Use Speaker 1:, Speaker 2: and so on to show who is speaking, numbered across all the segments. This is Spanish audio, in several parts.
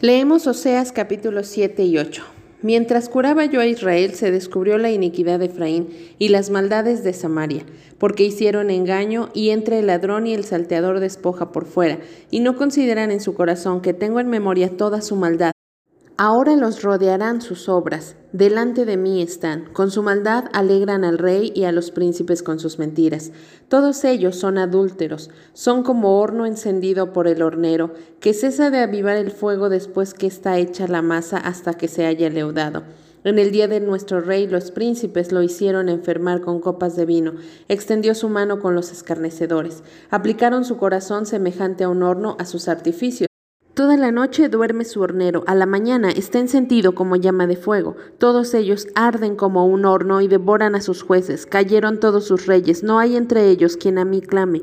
Speaker 1: Leemos Oseas capítulos 7 y 8. Mientras curaba yo a Israel, se descubrió la iniquidad de Efraín y las maldades de Samaria, porque hicieron engaño y entre el ladrón y el salteador despoja por fuera, y no consideran en su corazón que tengo en memoria toda su maldad, Ahora los rodearán sus obras, delante de mí están, con su maldad alegran al rey y a los príncipes con sus mentiras. Todos ellos son adúlteros, son como horno encendido por el hornero, que cesa de avivar el fuego después que está hecha la masa hasta que se haya leudado. En el día de nuestro rey los príncipes lo hicieron enfermar con copas de vino, extendió su mano con los escarnecedores, aplicaron su corazón semejante a un horno a sus artificios Toda la noche duerme su hornero, a la mañana está encendido como llama de fuego. Todos ellos arden como un horno y devoran a sus jueces. Cayeron todos sus reyes, no hay entre ellos quien a mí clame.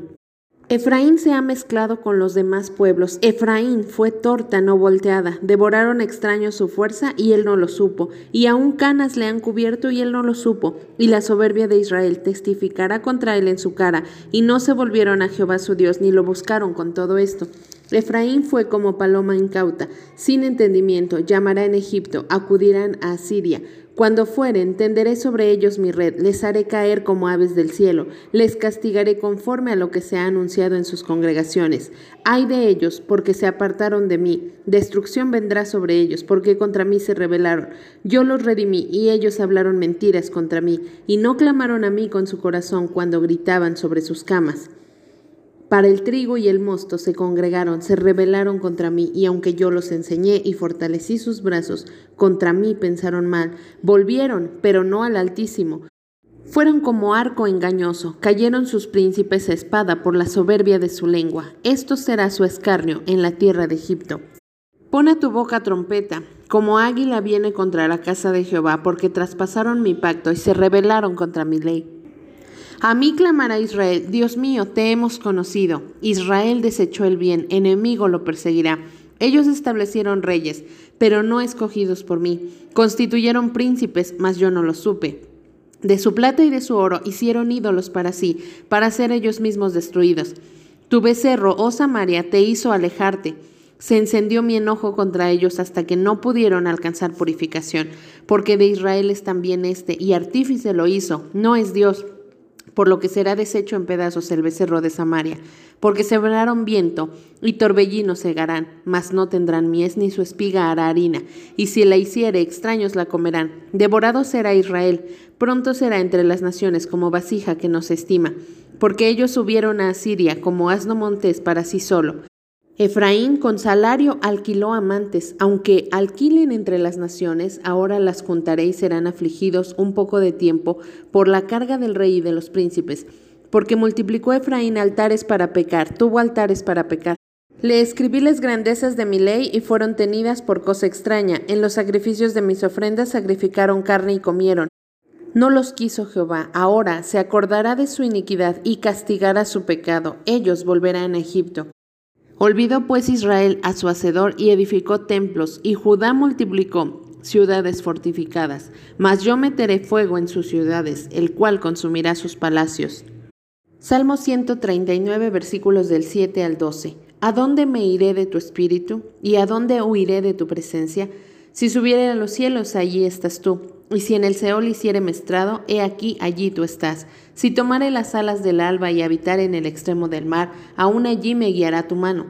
Speaker 1: Efraín se ha mezclado con los demás pueblos. Efraín fue torta no volteada. Devoraron extraños su fuerza y él no lo supo. Y aún canas le han cubierto y él no lo supo. Y la soberbia de Israel testificará contra él en su cara. Y no se volvieron a Jehová su Dios ni lo buscaron con todo esto. Efraín fue como paloma incauta, sin entendimiento, llamará en Egipto, acudirán a Asiria. Cuando fueren, tenderé sobre ellos mi red, les haré caer como aves del cielo, les castigaré conforme a lo que se ha anunciado en sus congregaciones. Ay de ellos, porque se apartaron de mí, destrucción vendrá sobre ellos, porque contra mí se rebelaron. Yo los redimí, y ellos hablaron mentiras contra mí, y no clamaron a mí con su corazón cuando gritaban sobre sus camas. Para el trigo y el mosto se congregaron, se rebelaron contra mí, y aunque yo los enseñé y fortalecí sus brazos, contra mí pensaron mal, volvieron, pero no al Altísimo. Fueron como arco engañoso, cayeron sus príncipes a espada por la soberbia de su lengua. Esto será su escarnio en la tierra de Egipto. Pon a tu boca trompeta, como águila viene contra la casa de Jehová, porque traspasaron mi pacto y se rebelaron contra mi ley. A mí clamará Israel, Dios mío, te hemos conocido. Israel desechó el bien, enemigo lo perseguirá. Ellos establecieron reyes, pero no escogidos por mí. Constituyeron príncipes, mas yo no los supe. De su plata y de su oro hicieron ídolos para sí, para ser ellos mismos destruidos. Tu becerro, oh Samaria, te hizo alejarte. Se encendió mi enojo contra ellos hasta que no pudieron alcanzar purificación, porque de Israel es también este, y artífice lo hizo, no es Dios por lo que será deshecho en pedazos el becerro de Samaria, porque sembraron viento y torbellino segarán, mas no tendrán mies ni su espiga hará harina, y si la hiciere extraños la comerán. Devorado será Israel, pronto será entre las naciones como vasija que no se estima, porque ellos subieron a Asiria como asno montés para sí solo, Efraín con salario alquiló amantes, aunque alquilen entre las naciones, ahora las juntaré y serán afligidos un poco de tiempo por la carga del rey y de los príncipes, porque multiplicó Efraín altares para pecar, tuvo altares para pecar. Le escribí las grandezas de mi ley y fueron tenidas por cosa extraña. En los sacrificios de mis ofrendas sacrificaron carne y comieron. No los quiso Jehová. Ahora se acordará de su iniquidad y castigará su pecado. Ellos volverán a Egipto. Olvidó pues Israel a su hacedor y edificó templos, y Judá multiplicó ciudades fortificadas. Mas yo meteré fuego en sus ciudades, el cual consumirá sus palacios. Salmo 139 versículos del 7 al 12. ¿A dónde me iré de tu espíritu? ¿Y a dónde huiré de tu presencia? Si subiere a los cielos, allí estás tú. Y si en el Seol hiciere mestrado, he aquí, allí tú estás. Si tomare las alas del alba y habitar en el extremo del mar, aún allí me guiará tu mano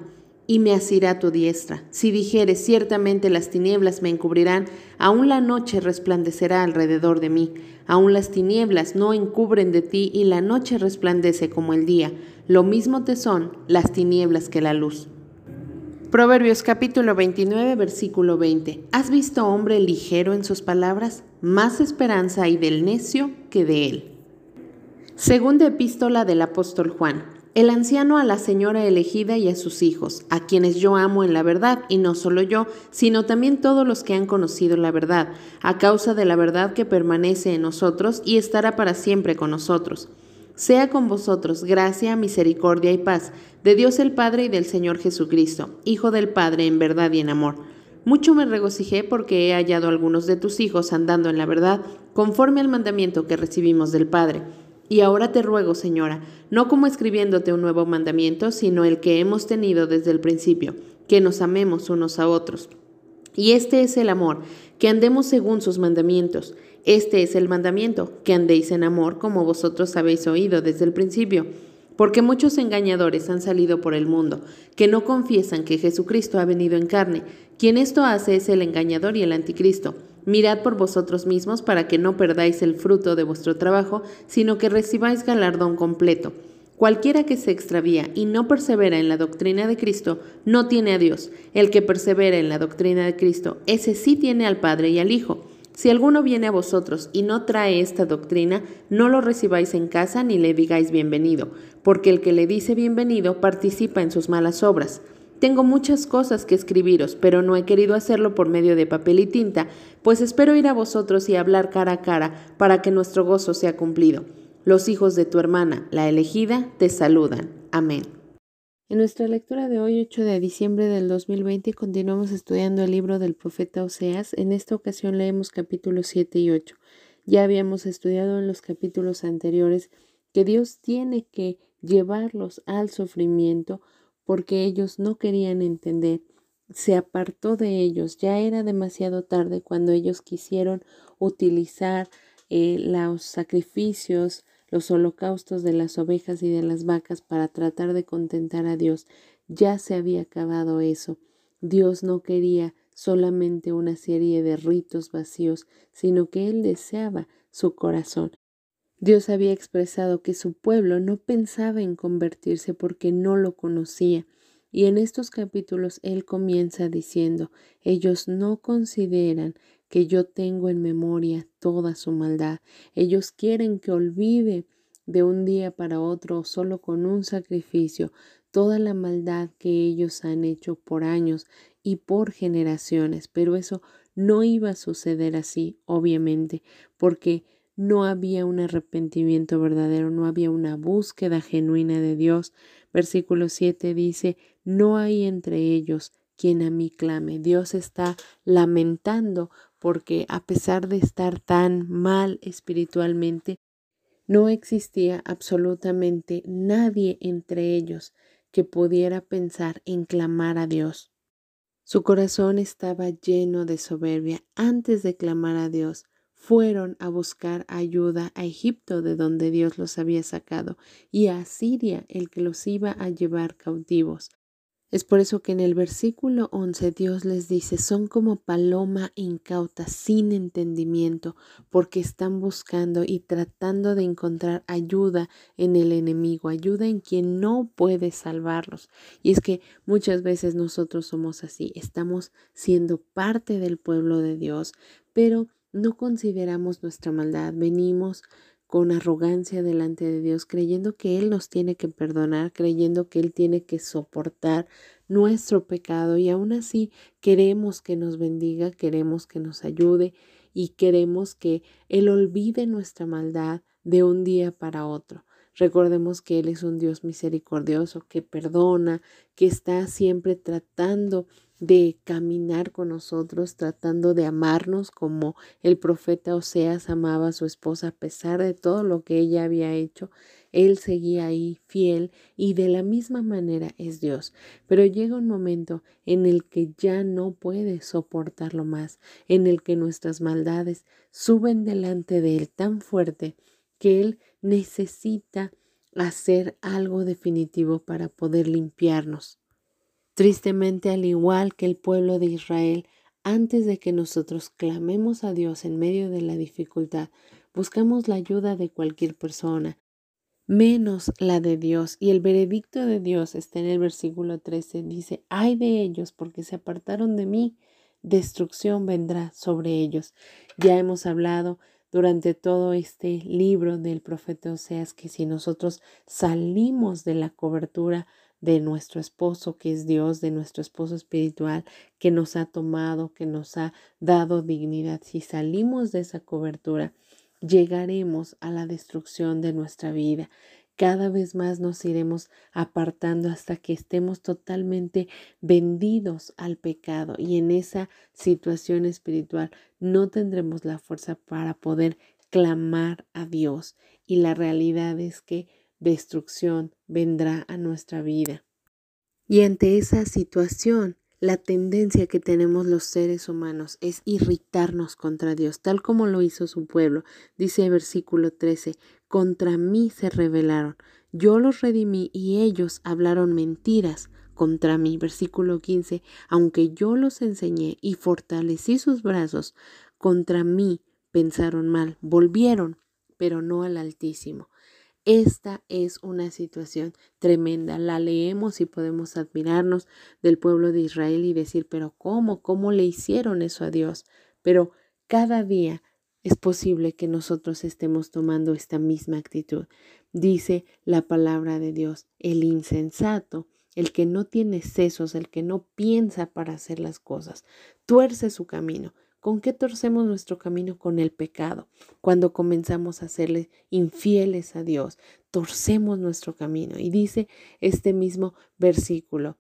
Speaker 1: y me asirá tu diestra. Si dijere, ciertamente las tinieblas me encubrirán, aún la noche resplandecerá alrededor de mí. Aún las tinieblas no encubren de ti y la noche resplandece como el día. Lo mismo te son las tinieblas que la luz. Proverbios capítulo 29, versículo 20. ¿Has visto hombre ligero en sus palabras? Más esperanza hay del necio que de él. Segunda epístola del apóstol Juan. El anciano a la señora elegida y a sus hijos, a quienes yo amo en la verdad, y no solo yo, sino también todos los que han conocido la verdad, a causa de la verdad que permanece en nosotros y estará para siempre con nosotros sea con vosotros gracia, misericordia y paz de Dios el Padre y del Señor Jesucristo, Hijo del Padre en verdad y en amor. Mucho me regocijé porque he hallado a algunos de tus hijos andando en la verdad, conforme al mandamiento que recibimos del Padre. Y ahora te ruego, Señora, no como escribiéndote un nuevo mandamiento, sino el que hemos tenido desde el principio, que nos amemos unos a otros. Y este es el amor, que andemos según sus mandamientos. Este es el mandamiento, que andéis en amor como vosotros habéis oído desde el principio. Porque muchos engañadores han salido por el mundo, que no confiesan que Jesucristo ha venido en carne. Quien esto hace es el engañador y el anticristo. Mirad por vosotros mismos para que no perdáis el fruto de vuestro trabajo, sino que recibáis galardón completo. Cualquiera que se extravía y no persevera en la doctrina de Cristo, no tiene a Dios. El que persevera en la doctrina de Cristo, ese sí tiene al Padre y al Hijo. Si alguno viene a vosotros y no trae esta doctrina, no lo recibáis en casa ni le digáis bienvenido, porque el que le dice bienvenido participa en sus malas obras. Tengo muchas cosas que escribiros, pero no he querido hacerlo por medio de papel y tinta, pues espero ir a vosotros y hablar cara a cara, para que nuestro gozo sea cumplido. Los hijos de tu hermana, la elegida, te saludan. Amén. En nuestra lectura de hoy, 8 de diciembre del 2020, continuamos estudiando el libro del profeta Oseas. En esta ocasión leemos capítulos 7 y 8. Ya habíamos estudiado en los capítulos anteriores que Dios tiene que llevarlos al sufrimiento porque ellos no querían entender. Se apartó de ellos. Ya era demasiado tarde cuando ellos quisieron utilizar eh, los sacrificios, los holocaustos de las ovejas y de las vacas para tratar de contentar a Dios. Ya se había acabado eso. Dios no quería solamente una serie de ritos vacíos, sino que Él deseaba su corazón. Dios había expresado que su pueblo no pensaba en convertirse porque no lo conocía. Y en estos capítulos Él comienza diciendo, ellos no consideran que yo tengo en memoria toda su maldad. Ellos quieren que olvide de un día para otro solo con un sacrificio toda la maldad que ellos han hecho por años y por generaciones. Pero eso no iba a suceder así, obviamente, porque no había un arrepentimiento verdadero, no había una búsqueda genuina de Dios. Versículo 7 dice, no hay entre ellos quien a mí clame. Dios está lamentando porque a pesar de estar tan mal espiritualmente, no existía absolutamente nadie entre ellos que pudiera pensar en clamar a Dios. Su corazón estaba lleno de soberbia. Antes de clamar a Dios, fueron a buscar ayuda a Egipto, de donde Dios los había sacado, y a Siria, el que los iba a llevar cautivos. Es por eso que en el versículo 11 Dios les dice, son como paloma incauta, sin entendimiento, porque están buscando y tratando de encontrar ayuda en el enemigo, ayuda en quien no puede salvarlos. Y es que muchas veces nosotros somos así, estamos siendo parte del pueblo de Dios, pero no consideramos nuestra maldad, venimos con arrogancia delante de Dios, creyendo que Él nos tiene que perdonar, creyendo que Él tiene que soportar nuestro pecado y aún así queremos que nos bendiga, queremos que nos ayude y queremos que Él olvide nuestra maldad de un día para otro. Recordemos que Él es un Dios misericordioso, que perdona, que está siempre tratando de caminar con nosotros, tratando de amarnos como el profeta Oseas amaba a su esposa a pesar de todo lo que ella había hecho. Él seguía ahí fiel y de la misma manera es Dios. Pero llega un momento en el que ya no puede soportarlo más, en el que nuestras maldades suben delante de Él tan fuerte que Él necesita hacer algo definitivo para poder limpiarnos. Tristemente, al igual que el pueblo de Israel, antes de que nosotros clamemos a Dios en medio de la dificultad, buscamos la ayuda de cualquier persona, menos la de Dios. Y el veredicto de Dios está en el versículo 13. Dice, ay de ellos porque se apartaron de mí, destrucción vendrá sobre ellos. Ya hemos hablado durante todo este libro del profeta Oseas que si nosotros salimos de la cobertura de nuestro esposo, que es Dios, de nuestro esposo espiritual, que nos ha tomado, que nos ha dado dignidad. Si salimos de esa cobertura, llegaremos a la destrucción de nuestra vida. Cada vez más nos iremos apartando hasta que estemos totalmente vendidos al pecado y en esa situación espiritual no tendremos la fuerza para poder clamar a Dios. Y la realidad es que destrucción vendrá a nuestra vida. Y ante esa situación, la tendencia que tenemos los seres humanos es irritarnos contra Dios, tal como lo hizo su pueblo. Dice el versículo 13, contra mí se rebelaron, yo los redimí y ellos hablaron mentiras contra mí. Versículo 15, aunque yo los enseñé y fortalecí sus brazos, contra mí pensaron mal, volvieron, pero no al Altísimo. Esta es una situación tremenda. La leemos y podemos admirarnos del pueblo de Israel y decir, pero ¿cómo? ¿Cómo le hicieron eso a Dios? Pero cada día es posible que nosotros estemos tomando esta misma actitud. Dice la palabra de Dios, el insensato, el que no tiene sesos, el que no piensa para hacer las cosas, tuerce su camino ¿Con qué torcemos nuestro camino? Con el pecado. Cuando comenzamos a serle infieles a Dios, torcemos nuestro camino. Y dice este mismo versículo,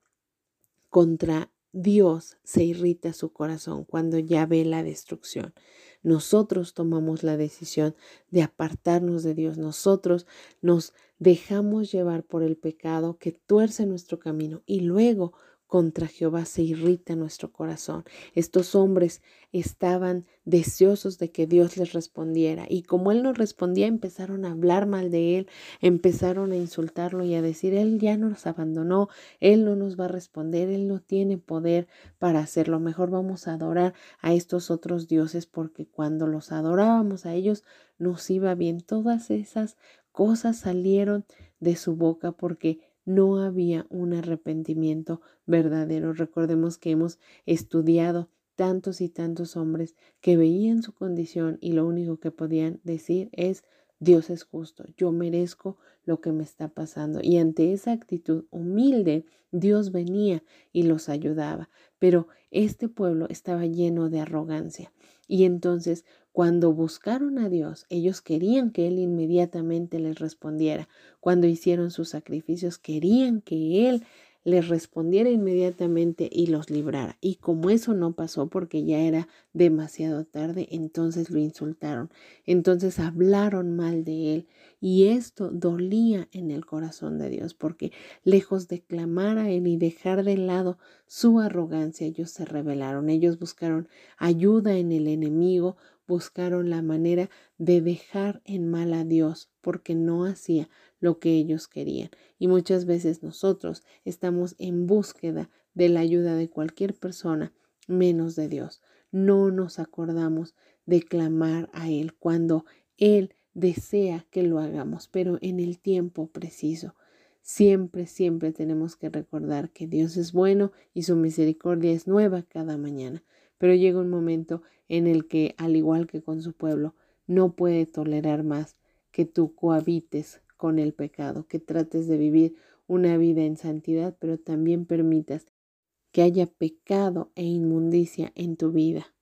Speaker 1: contra Dios se irrita su corazón cuando ya ve la destrucción. Nosotros tomamos la decisión de apartarnos de Dios. Nosotros nos dejamos llevar por el pecado que tuerce nuestro camino y luego contra Jehová se irrita nuestro corazón. Estos hombres estaban deseosos de que Dios les respondiera y como él no respondía empezaron a hablar mal de él, empezaron a insultarlo y a decir, él ya nos abandonó, él no nos va a responder, él no tiene poder para hacerlo, mejor vamos a adorar a estos otros dioses porque cuando los adorábamos a ellos nos iba bien. Todas esas cosas salieron de su boca porque no había un arrepentimiento verdadero. Recordemos que hemos estudiado tantos y tantos hombres que veían su condición y lo único que podían decir es Dios es justo, yo merezco lo que me está pasando. Y ante esa actitud humilde, Dios venía y los ayudaba. Pero este pueblo estaba lleno de arrogancia. Y entonces cuando buscaron a Dios, ellos querían que Él inmediatamente les respondiera. Cuando hicieron sus sacrificios, querían que Él les respondiera inmediatamente y los librara. Y como eso no pasó porque ya era demasiado tarde, entonces lo insultaron. Entonces hablaron mal de él. Y esto dolía en el corazón de Dios porque lejos de clamar a él y dejar de lado su arrogancia, ellos se rebelaron. Ellos buscaron ayuda en el enemigo, buscaron la manera de dejar en mal a Dios porque no hacía lo que ellos querían. Y muchas veces nosotros estamos en búsqueda de la ayuda de cualquier persona menos de Dios. No nos acordamos de clamar a Él cuando Él desea que lo hagamos, pero en el tiempo preciso. Siempre, siempre tenemos que recordar que Dios es bueno y su misericordia es nueva cada mañana. Pero llega un momento en el que, al igual que con su pueblo, no puede tolerar más que tú cohabites con el pecado, que trates de vivir una vida en santidad, pero también permitas que haya pecado e inmundicia en tu vida.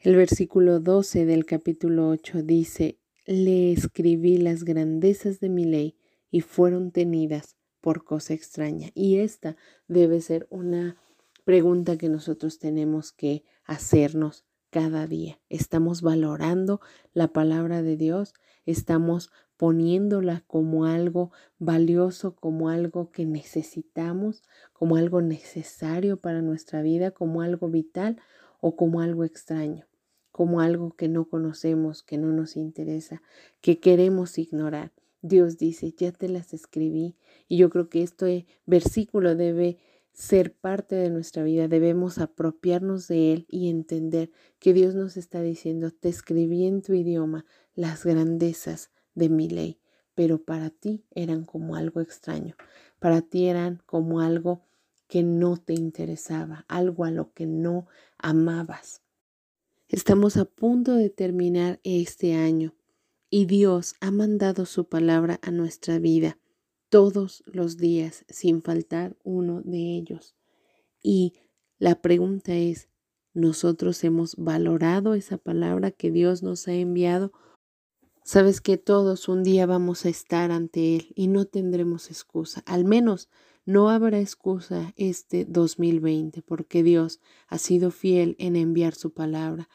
Speaker 1: El versículo 12 del capítulo 8 dice, le escribí las grandezas de mi ley y fueron tenidas por cosa extraña. Y esta debe ser una pregunta que nosotros tenemos que hacernos cada día. ¿Estamos valorando la palabra de Dios? ¿Estamos poniéndola como algo valioso, como algo que necesitamos, como algo necesario para nuestra vida, como algo vital o como algo extraño, como algo que no conocemos, que no nos interesa, que queremos ignorar. Dios dice, ya te las escribí y yo creo que este versículo debe ser parte de nuestra vida, debemos apropiarnos de él y entender que Dios nos está diciendo, te escribí en tu idioma las grandezas de mi ley, pero para ti eran como algo extraño, para ti eran como algo que no te interesaba, algo a lo que no amabas. Estamos a punto de terminar este año y Dios ha mandado su palabra a nuestra vida todos los días sin faltar uno de ellos. Y la pregunta es, ¿nosotros hemos valorado esa palabra que Dios nos ha enviado Sabes que todos un día vamos a estar ante Él y no tendremos excusa. Al menos no habrá excusa este 2020 porque Dios ha sido fiel en enviar su palabra.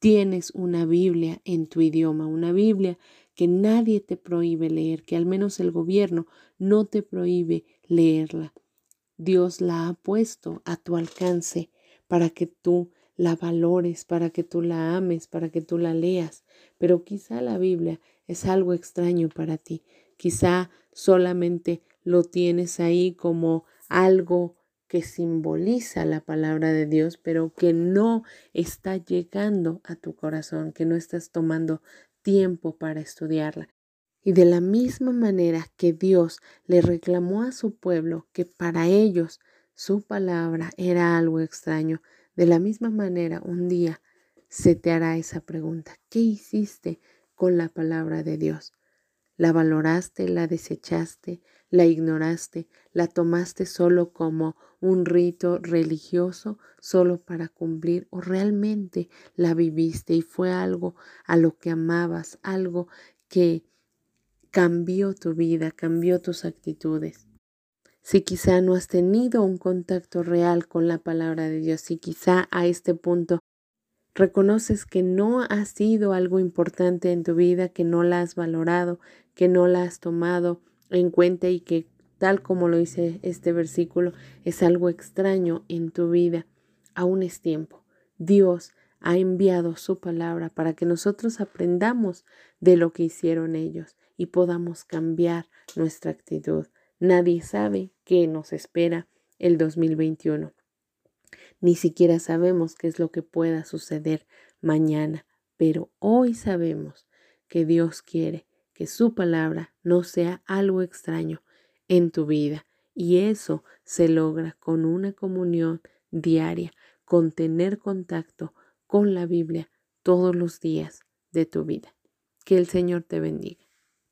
Speaker 1: Tienes una Biblia en tu idioma, una Biblia que nadie te prohíbe leer, que al menos el gobierno no te prohíbe leerla. Dios la ha puesto a tu alcance para que tú la valores, para que tú la ames, para que tú la leas. Pero quizá la Biblia es algo extraño para ti. Quizá solamente lo tienes ahí como algo que simboliza la palabra de Dios, pero que no está llegando a tu corazón, que no estás tomando tiempo para estudiarla. Y de la misma manera que Dios le reclamó a su pueblo que para ellos su palabra era algo extraño, de la misma manera un día se te hará esa pregunta. ¿Qué hiciste con la palabra de Dios? ¿La valoraste, la desechaste, la ignoraste, la tomaste solo como un rito religioso, solo para cumplir o realmente la viviste y fue algo a lo que amabas, algo que cambió tu vida, cambió tus actitudes? Si quizá no has tenido un contacto real con la palabra de Dios, si quizá a este punto reconoces que no ha sido algo importante en tu vida, que no la has valorado, que no la has tomado en cuenta y que tal como lo dice este versículo, es algo extraño en tu vida, aún es tiempo. Dios ha enviado su palabra para que nosotros aprendamos de lo que hicieron ellos y podamos cambiar nuestra actitud. Nadie sabe qué nos espera el 2021. Ni siquiera sabemos qué es lo que pueda suceder mañana, pero hoy sabemos que Dios quiere que su palabra no sea algo extraño en tu vida. Y eso se logra con una comunión diaria, con tener contacto con la Biblia todos los días de tu vida. Que el Señor te bendiga.